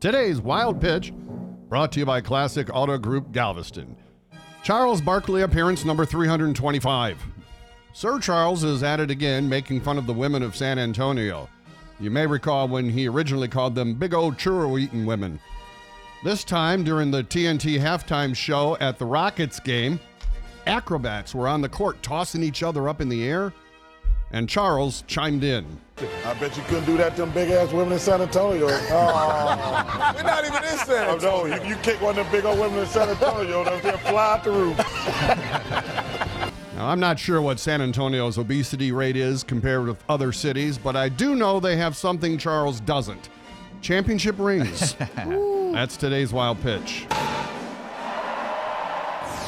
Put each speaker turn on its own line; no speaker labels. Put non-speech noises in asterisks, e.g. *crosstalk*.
Today's Wild Pitch, brought to you by Classic Auto Group Galveston. Charles Barkley appearance number 325. Sir Charles is at it again, making fun of the women of San Antonio. You may recall when he originally called them big old churro eating women. This time, during the TNT halftime show at the Rockets game, acrobats were on the court tossing each other up in the air, and Charles chimed in.
I bet you couldn't do that to them big ass women in San Antonio. *laughs* Oh.
We're not even in San
Oh,
Antonio.
no, you, you kick one of them big old women in San Antonio, they'll they'll fly out the roof.
Now, I'm not sure what San Antonio's obesity rate is compared with other cities, but I do know they have something Charles doesn't championship rings. *laughs* That's today's wild pitch.